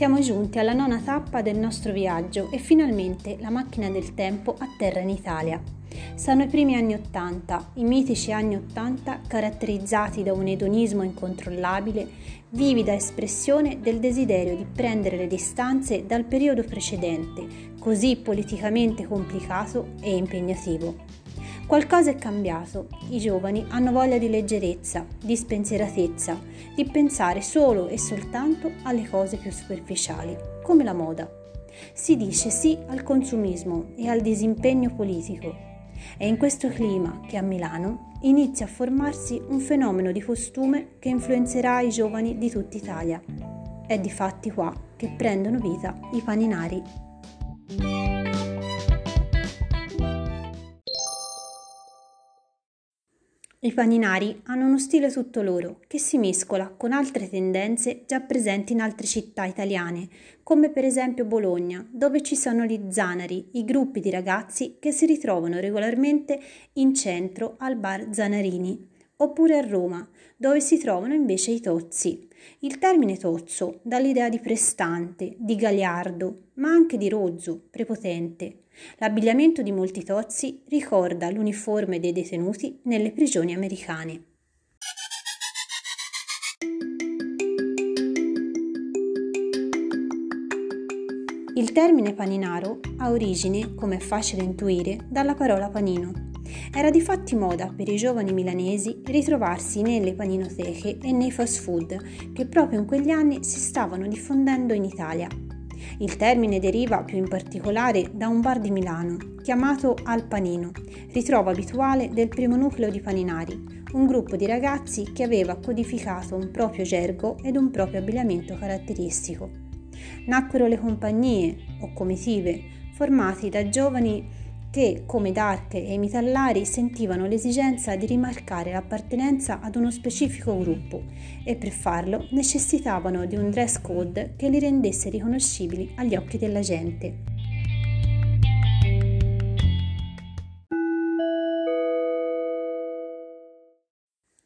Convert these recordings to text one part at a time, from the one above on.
Siamo giunti alla nona tappa del nostro viaggio e finalmente la macchina del tempo atterra in Italia. Sono i primi anni Ottanta, i mitici anni Ottanta caratterizzati da un edonismo incontrollabile, vivida espressione del desiderio di prendere le distanze dal periodo precedente, così politicamente complicato e impegnativo. Qualcosa è cambiato, i giovani hanno voglia di leggerezza, di spensieratezza, di pensare solo e soltanto alle cose più superficiali, come la moda. Si dice sì al consumismo e al disimpegno politico. È in questo clima che a Milano inizia a formarsi un fenomeno di costume che influenzerà i giovani di tutta Italia. È di fatti qua che prendono vita i paninari I paninari hanno uno stile tutto loro, che si mescola con altre tendenze già presenti in altre città italiane, come per esempio Bologna, dove ci sono gli zanari, i gruppi di ragazzi che si ritrovano regolarmente in centro al bar Zanarini, oppure a Roma, dove si trovano invece i tozzi. Il termine tozzo dà l'idea di prestante, di gagliardo, ma anche di rozzo, prepotente. L'abbigliamento di molti tozzi ricorda l'uniforme dei detenuti nelle prigioni americane. Il termine paninaro ha origine, come è facile intuire, dalla parola panino. Era di fatti moda per i giovani milanesi ritrovarsi nelle paninoteche e nei fast food che proprio in quegli anni si stavano diffondendo in Italia il termine deriva più in particolare da un bar di Milano, chiamato Al Panino, ritrovo abituale del primo nucleo di paninari, un gruppo di ragazzi che aveva codificato un proprio gergo ed un proprio abbigliamento caratteristico. Nacquero le compagnie o comitive, formati da giovani che, come Dark e i Mitallari, sentivano l'esigenza di rimarcare l'appartenenza ad uno specifico gruppo e per farlo necessitavano di un dress code che li rendesse riconoscibili agli occhi della gente.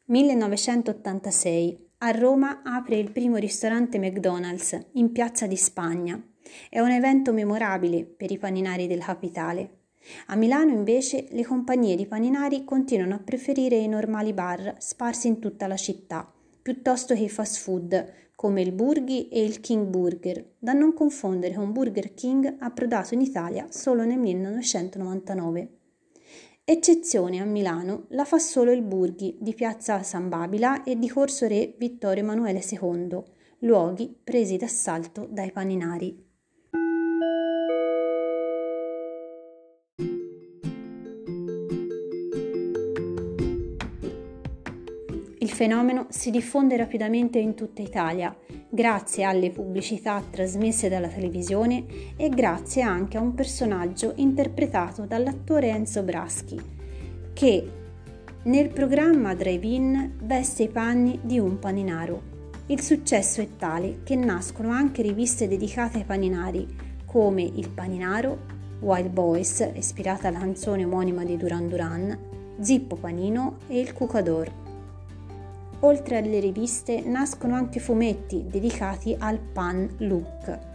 «1986. A Roma apre il primo ristorante McDonald's in Piazza di Spagna. È un evento memorabile per i paninari della capitale. A Milano invece le compagnie di paninari continuano a preferire i normali bar sparsi in tutta la città, piuttosto che i fast food come il Burghi e il King Burger, da non confondere con Burger King approdato in Italia solo nel 1999. Eccezione a Milano la fa solo il Burghi di piazza San Babila e di Corso Re Vittorio Emanuele II, luoghi presi d'assalto dai paninari. Il fenomeno si diffonde rapidamente in tutta Italia, grazie alle pubblicità trasmesse dalla televisione e grazie anche a un personaggio interpretato dall'attore Enzo Braschi, che nel programma Drive-In veste i panni di un paninaro. Il successo è tale che nascono anche riviste dedicate ai paninari, come Il Paninaro, Wild Boys, ispirata alla canzone omonima di Duran Duran, Zippo Panino e Il Cucador. Oltre alle riviste nascono anche fumetti dedicati al pan look.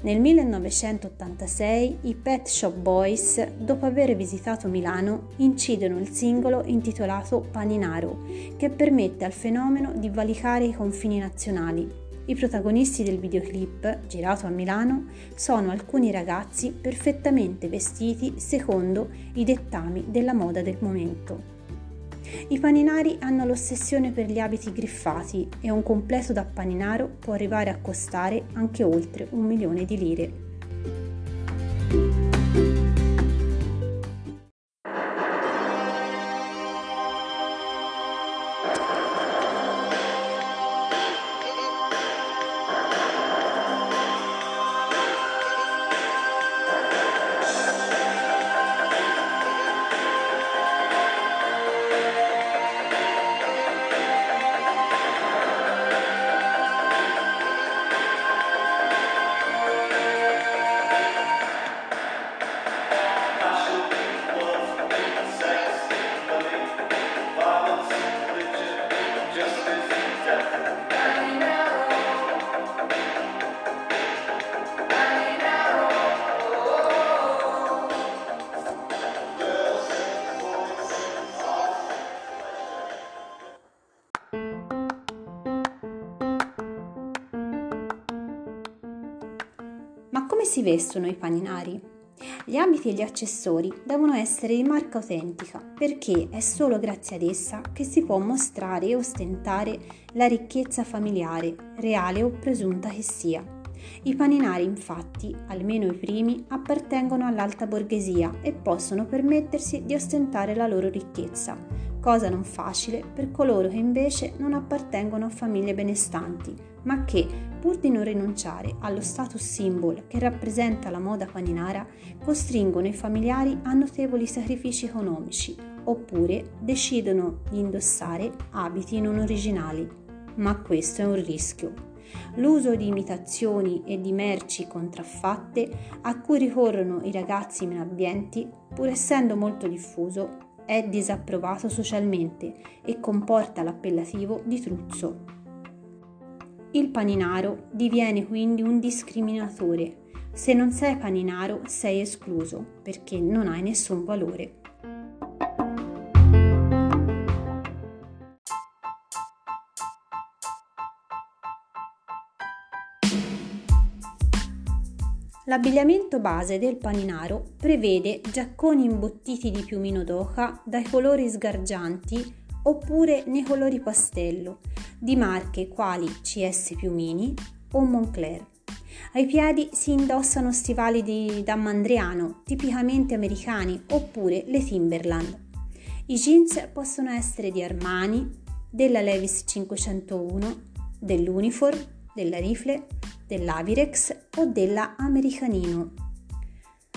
Nel 1986 i Pet Shop Boys, dopo aver visitato Milano, incidono il singolo intitolato Paninaro, che permette al fenomeno di valicare i confini nazionali. I protagonisti del videoclip, girato a Milano, sono alcuni ragazzi perfettamente vestiti secondo i dettami della moda del momento. I paninari hanno l'ossessione per gli abiti griffati e un completo da paninaro può arrivare a costare anche oltre un milione di lire. Si vestono i paninari? Gli abiti e gli accessori devono essere di marca autentica perché è solo grazie ad essa che si può mostrare e ostentare la ricchezza familiare, reale o presunta che sia. I paninari infatti, almeno i primi, appartengono all'alta borghesia e possono permettersi di ostentare la loro ricchezza, cosa non facile per coloro che invece non appartengono a famiglie benestanti, ma che, pur di non rinunciare allo status symbol che rappresenta la moda paninara, costringono i familiari a notevoli sacrifici economici, oppure decidono di indossare abiti non originali. Ma questo è un rischio. L'uso di imitazioni e di merci contraffatte a cui ricorrono i ragazzi meno abbienti, pur essendo molto diffuso, è disapprovato socialmente e comporta l'appellativo di truzzo. Il paninaro diviene quindi un discriminatore. Se non sei paninaro sei escluso perché non hai nessun valore. L'abbigliamento base del paninaro prevede giacconi imbottiti di piumino d'oca dai colori sgargianti oppure nei colori pastello, di marche quali CS Piumini o Moncler. Ai piedi si indossano stivali di dammandriano, tipicamente americani, oppure le Timberland. I jeans possono essere di Armani, della Levis 501, dell'Uniform, della Rifle, dell'Avirex o della Americanino.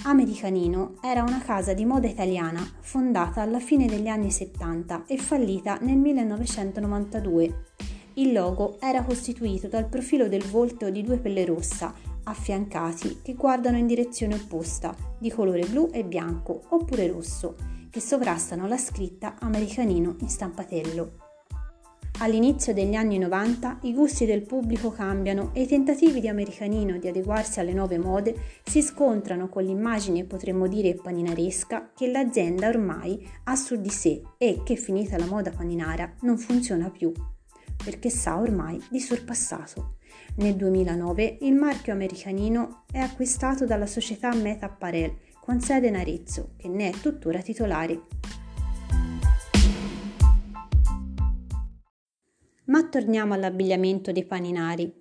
Americanino era una casa di moda italiana fondata alla fine degli anni 70 e fallita nel 1992. Il logo era costituito dal profilo del volto di due pelle rossa affiancati che guardano in direzione opposta, di colore blu e bianco oppure rosso, che sovrastano la scritta Americanino in stampatello. All'inizio degli anni 90 i gusti del pubblico cambiano e i tentativi di Americanino di adeguarsi alle nuove mode si scontrano con l'immagine, potremmo dire, paninaresca che l'azienda ormai ha su di sé e che, finita la moda paninara, non funziona più, perché sa ormai di sorpassato. Nel 2009 il marchio americanino è acquistato dalla società Meta Apparel con sede in Arezzo, che ne è tuttora titolare. Torniamo all'abbigliamento dei paninari.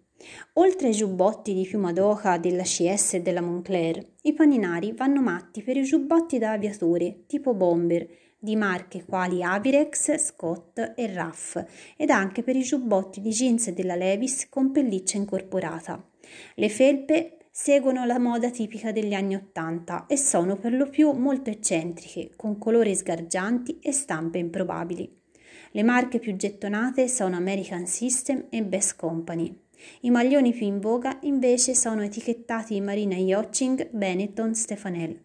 Oltre ai giubbotti di piuma d'oca della CS e della Moncler, i paninari vanno matti per i giubbotti da aviatore tipo bomber di marche quali Avirex, Scott e Raff ed anche per i giubbotti di jeans della Levis con pelliccia incorporata. Le felpe seguono la moda tipica degli anni Ottanta e sono per lo più molto eccentriche, con colori sgargianti e stampe improbabili. Le marche più gettonate sono American System e Best Company. I maglioni più in voga invece sono etichettati in Marina Yachting, Benetton, Stefanel.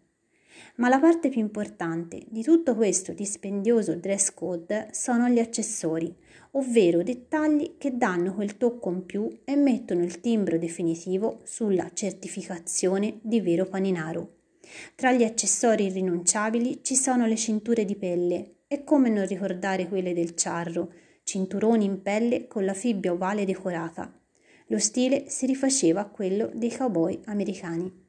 Ma la parte più importante di tutto questo dispendioso dress code sono gli accessori, ovvero dettagli che danno quel tocco in più e mettono il timbro definitivo sulla certificazione di vero paninaro. Tra gli accessori irrinunciabili ci sono le cinture di pelle, e come non ricordare quelle del ciarro, cinturoni in pelle con la fibbia ovale decorata. Lo stile si rifaceva a quello dei cowboy americani.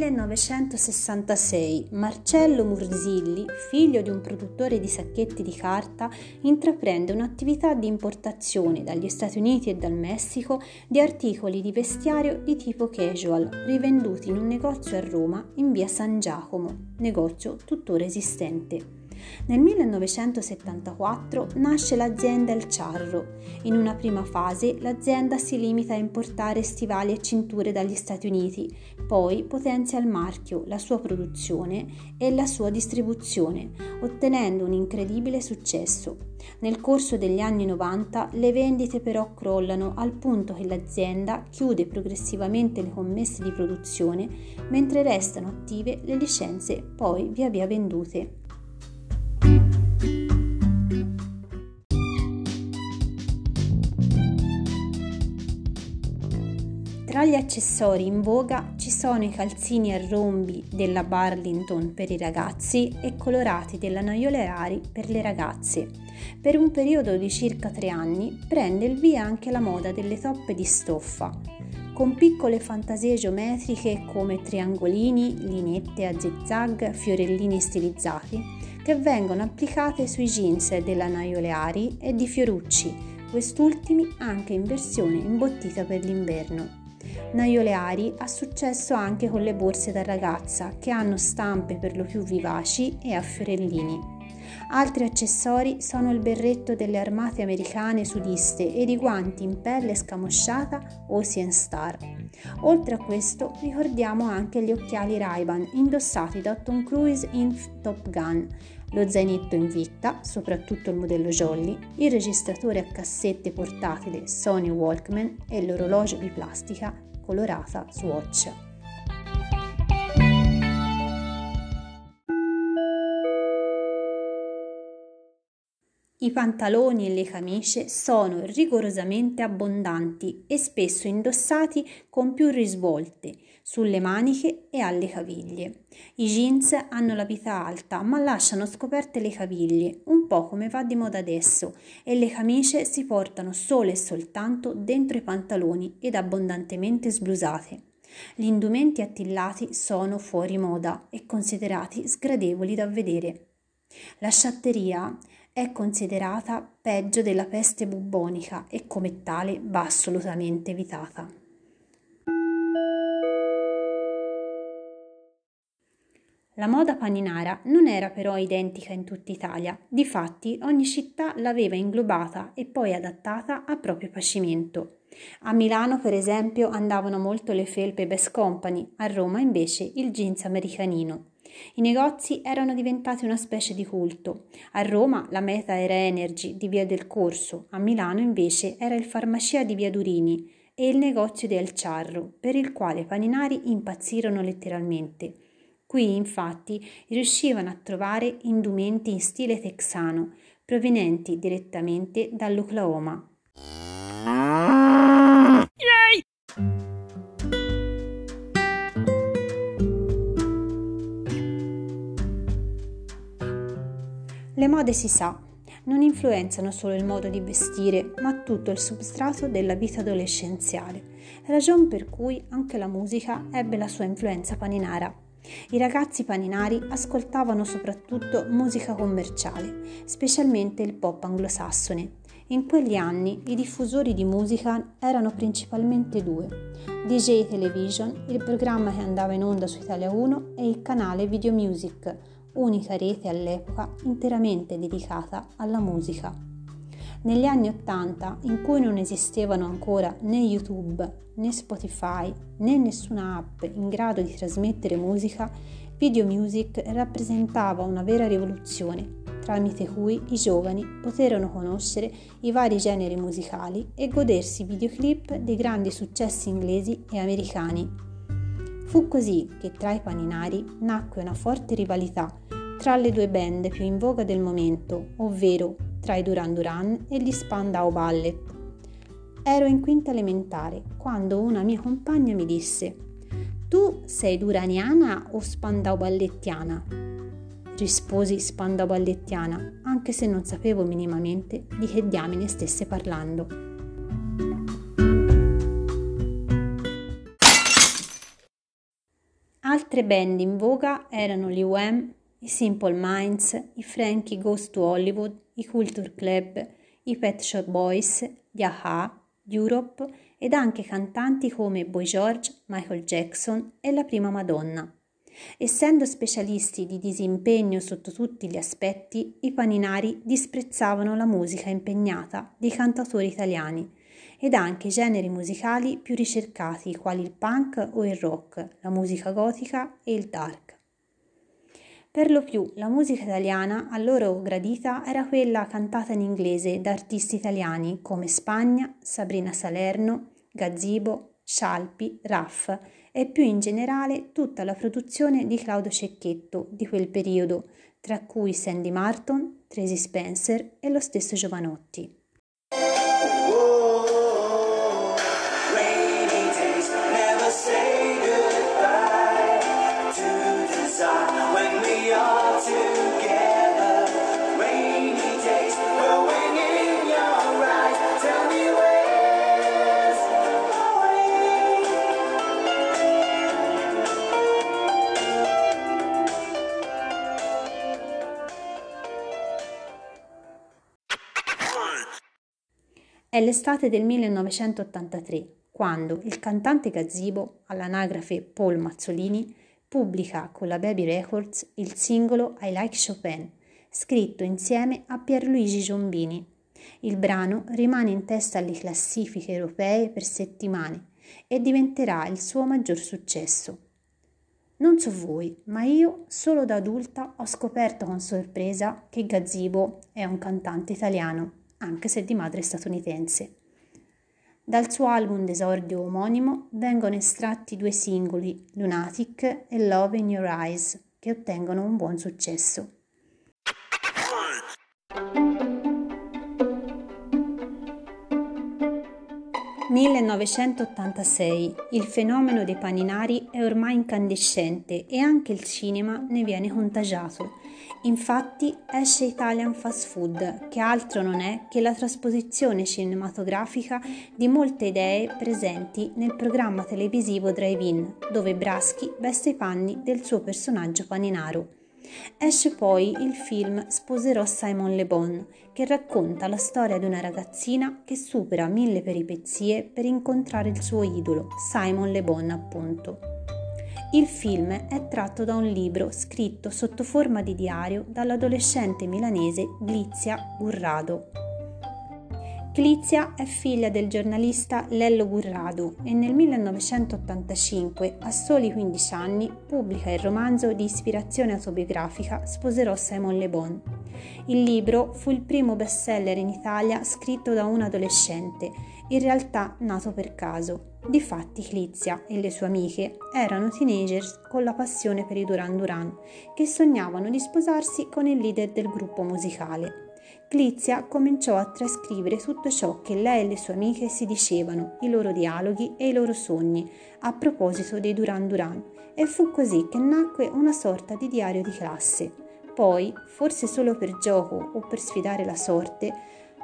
1966 Marcello Murzilli, figlio di un produttore di sacchetti di carta, intraprende un'attività di importazione dagli Stati Uniti e dal Messico di articoli di vestiario di tipo casual, rivenduti in un negozio a Roma in via San Giacomo, negozio tuttora esistente. Nel 1974 nasce l'azienda El Charro. In una prima fase l'azienda si limita a importare stivali e cinture dagli Stati Uniti, poi potenzia il marchio, la sua produzione e la sua distribuzione, ottenendo un incredibile successo. Nel corso degli anni 90 le vendite però crollano al punto che l'azienda chiude progressivamente le commesse di produzione mentre restano attive le licenze poi via via vendute. Tra gli accessori in voga ci sono i calzini a rombi della Burlington per i ragazzi e colorati della Noiolerari per le ragazze. Per un periodo di circa tre anni prende il via anche la moda delle toppe di stoffa, con piccole fantasie geometriche come triangolini, linette a zigzag, fiorellini stilizzati, che vengono applicate sui jeans della Noioleari e di Fiorucci, quest'ultimi anche in versione imbottita per l'inverno. Naioleari ha successo anche con le borse da ragazza, che hanno stampe per lo più vivaci e a fiorellini. Altri accessori sono il berretto delle armate americane sudiste ed i guanti in pelle scamosciata Ocean Star. Oltre a questo ricordiamo anche gli occhiali Ray-Ban indossati da Tom Cruise in Top Gun, lo zainetto in vita, soprattutto il modello Jolly, il registratore a cassette portatile Sony Walkman e l'orologio di plastica colorata Swatch. I pantaloni e le camicie sono rigorosamente abbondanti e spesso indossati con più risvolte sulle maniche e alle caviglie. I jeans hanno la vita alta ma lasciano scoperte le caviglie, un po' come va di moda adesso, e le camicie si portano solo e soltanto dentro i pantaloni ed abbondantemente sblusate. Gli indumenti attillati sono fuori moda e considerati sgradevoli da vedere. La sciatteria è considerata peggio della peste bubbonica e come tale va assolutamente evitata. La moda paninara non era però identica in tutta Italia, difatti ogni città l'aveva inglobata e poi adattata a proprio pacimento. A Milano, per esempio, andavano molto le felpe Best Company, a Roma invece il jeans americanino. I negozi erano diventati una specie di culto. A Roma la meta era Energy di Via del Corso, a Milano invece era il Farmacia di Via Durini e il negozio di El Ciarro, per il quale i paninari impazzirono letteralmente. Qui, infatti, riuscivano a trovare indumenti in stile texano, provenienti direttamente dall'Oklahoma. Le mode si sa, non influenzano solo il modo di vestire, ma tutto il substrato della vita adolescenziale, ragion per cui anche la musica ebbe la sua influenza paninara. I ragazzi paninari ascoltavano soprattutto musica commerciale, specialmente il pop anglosassone. In quegli anni i diffusori di musica erano principalmente due, DJ Television, il programma che andava in onda su Italia 1, e il canale Video Music, unica rete all'epoca interamente dedicata alla musica. Negli anni Ottanta, in cui non esistevano ancora né YouTube, né Spotify, né nessuna app in grado di trasmettere musica, Video Music rappresentava una vera rivoluzione, tramite cui i giovani poterono conoscere i vari generi musicali e godersi videoclip dei grandi successi inglesi e americani. Fu così che tra i paninari nacque una forte rivalità tra le due band più in voga del momento, ovvero tra i Duran Duran e gli Spandau Ballet. Ero in quinta elementare quando una mia compagna mi disse Tu sei duraniana o Spandau Ballettiana? Risposi Spandau Ballettiana, anche se non sapevo minimamente di che diamine stesse parlando. Altre band in voga erano gli Wham, i Simple Minds, i Frankie Ghost to Hollywood, i Culture Club, i Pet Shop Boys, gli AHA, Europe ed anche cantanti come Boy George, Michael Jackson e la prima Madonna. Essendo specialisti di disimpegno sotto tutti gli aspetti, i paninari disprezzavano la musica impegnata dei cantatori italiani ed anche generi musicali più ricercati quali il punk o il rock, la musica gotica e il dark. Per lo più la musica italiana a loro gradita era quella cantata in inglese da artisti italiani come Spagna, Sabrina Salerno, Gazzibo, Scialpi, Raff e più in generale tutta la produzione di Claudio Cecchetto di quel periodo, tra cui Sandy Martin, Tracy Spencer e lo stesso Giovanotti. È l'estate del 1983 quando il cantante Gazzibo, all'anagrafe Paul Mazzolini, pubblica con la Baby Records il singolo I Like Chopin, scritto insieme a Pierluigi Giombini. Il brano rimane in testa alle classifiche europee per settimane e diventerà il suo maggior successo. Non so voi, ma io solo da adulta ho scoperto con sorpresa che Gazzibo è un cantante italiano, anche se di madre statunitense. Dal suo album d'esordio omonimo vengono estratti due singoli, Lunatic e Love in Your Eyes, che ottengono un buon successo. 1986. Il fenomeno dei paninari è ormai incandescente e anche il cinema ne viene contagiato. Infatti esce Italian Fast Food, che altro non è che la trasposizione cinematografica di molte idee presenti nel programma televisivo Drive-In, dove Braschi veste i panni del suo personaggio paninaro. Esce poi il film Sposerò Simon Le Bon, che racconta la storia di una ragazzina che supera mille peripezie per incontrare il suo idolo, Simon Le Bon appunto. Il film è tratto da un libro scritto sotto forma di diario dall'adolescente milanese Glizia Burrado. Clizia è figlia del giornalista Lello Burrado e nel 1985, a soli 15 anni, pubblica il romanzo di ispirazione autobiografica Sposerò Simon Le Bon. Il libro fu il primo bestseller in Italia scritto da un adolescente, in realtà nato per caso. Difatti Clizia e le sue amiche erano teenagers con la passione per i Duran Duran, che sognavano di sposarsi con il leader del gruppo musicale. Glizia cominciò a trascrivere tutto ciò che lei e le sue amiche si dicevano, i loro dialoghi e i loro sogni, a proposito dei Duran Duran, e fu così che nacque una sorta di diario di classe. Poi, forse solo per gioco o per sfidare la sorte,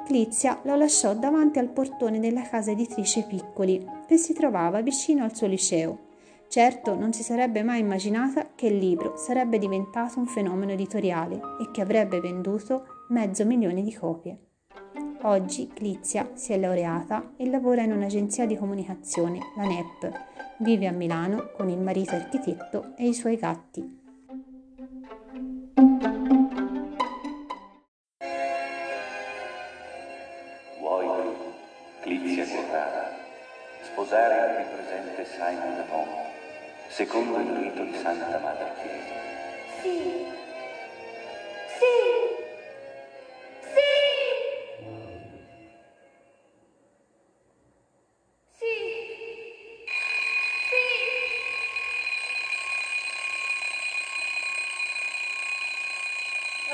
Glizia lo lasciò davanti al portone della casa editrice Piccoli, che si trovava vicino al suo liceo. Certo non si sarebbe mai immaginata che il libro sarebbe diventato un fenomeno editoriale e che avrebbe venduto mezzo milione di copie. Oggi Glizia si è laureata e lavora in un'agenzia di comunicazione, la NEP. Vive a Milano con il marito architetto e i suoi gatti. Vuoi tu, Glizia Corrada, sposare il presente Simon Le Bon, secondo il rito di Santa Madre Chiesa? Sì. Sì.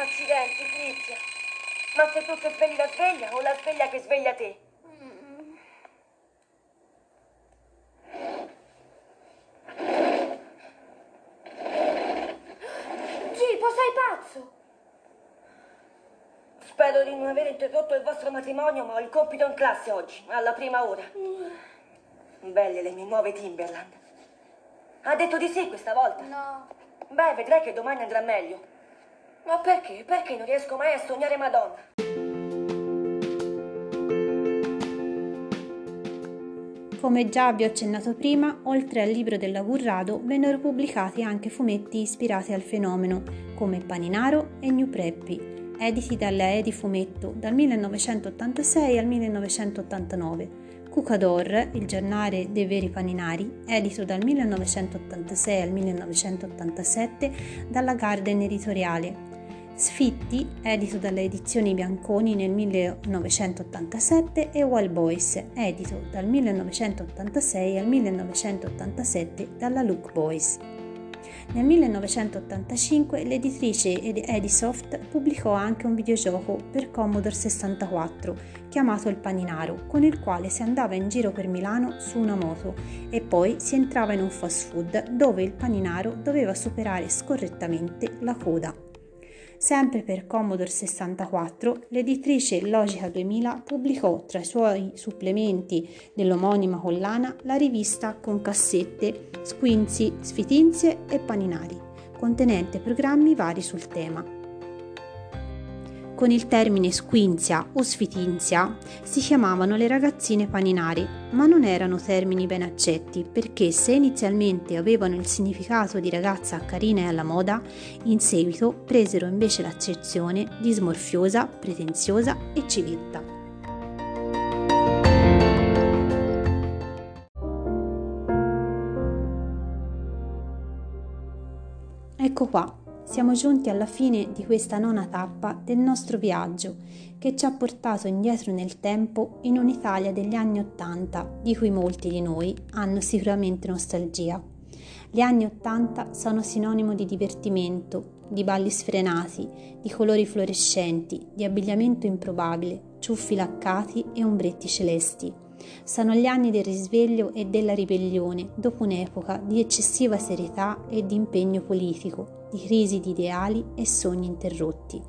Accidenti, Crizia. Ma sei tu che svegli la sveglia o la sveglia che sveglia te? Gipo, sei pazzo! Spero di non aver interrotto il vostro matrimonio, ma ho il compito in classe oggi, alla prima ora. Belle le mie nuove Timberland. Ha detto di sì questa volta? No. Beh, vedrai che domani andrà meglio. Ma perché? Perché non riesco mai a sognare Madonna? Come già vi ho accennato prima, oltre al libro della Gurrado vennero pubblicati anche fumetti ispirati al fenomeno, come Paninaro e New Preppy, editi dalla Edi Fumetto dal 1986 al 1989. Cucador, il giornale dei veri paninari, edito dal 1986 al 1987 dalla Garden Editoriale, Sfitti, edito dalle edizioni Bianconi nel 1987, e Wild Boys, edito dal 1986 al 1987 dalla Look Boys. Nel 1985 l'editrice Edisoft pubblicò anche un videogioco per Commodore 64 chiamato Il Paninaro, con il quale si andava in giro per Milano su una moto e poi si entrava in un fast food dove il paninaro doveva superare scorrettamente la coda. Sempre per Commodore 64, l'editrice Logica 2000 pubblicò tra i suoi supplementi dell'omonima collana la rivista con cassette Squinzi, Sfitinzie e Paninari, contenente programmi vari sul tema. Con il termine squinzia o sfitinzia si chiamavano le ragazzine paninari, ma non erano termini ben accetti perché se inizialmente avevano il significato di ragazza carina e alla moda, in seguito presero invece l'accezione di smorfiosa, pretenziosa e civetta. Ecco qua, siamo giunti alla fine di questa nona tappa del nostro viaggio che ci ha portato indietro nel tempo in un'Italia degli anni Ottanta di cui molti di noi hanno sicuramente nostalgia. Gli anni Ottanta sono sinonimo di divertimento, di balli sfrenati, di colori fluorescenti, di abbigliamento improbabile, ciuffi laccati e ombretti celesti. Sono gli anni del risveglio e della ribellione dopo un'epoca di eccessiva serietà e di impegno politico, di crisi di ideali e sogni interrotti.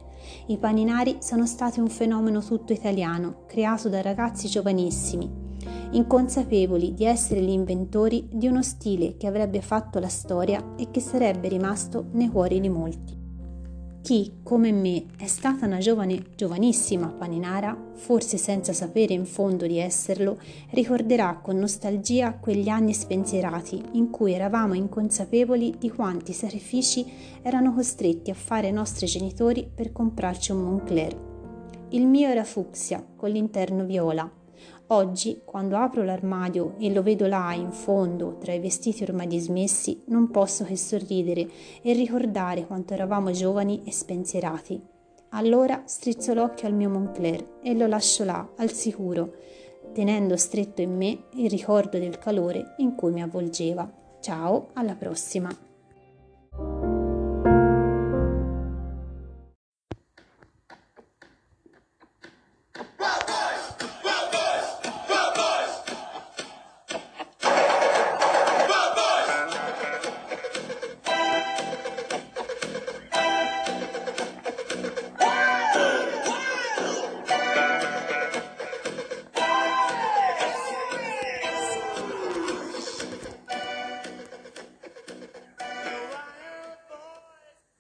I paninari sono stati un fenomeno tutto italiano, creato da ragazzi giovanissimi, inconsapevoli di essere gli inventori di uno stile che avrebbe fatto la storia e che sarebbe rimasto nei cuori di molti. Chi, come me, è stata una giovane, giovanissima paninara, forse senza sapere in fondo di esserlo, ricorderà con nostalgia quegli anni spensierati in cui eravamo inconsapevoli di quanti sacrifici erano costretti a fare i nostri genitori per comprarci un Moncler. Il mio era fucsia, con l'interno viola, Oggi, quando apro l'armadio e lo vedo là in fondo, tra i vestiti ormai dismessi, non posso che sorridere e ricordare quanto eravamo giovani e spensierati. Allora strizzo l'occhio al mio Moncler e lo lascio là, al sicuro, tenendo stretto in me il ricordo del calore in cui mi avvolgeva. Ciao, alla prossima!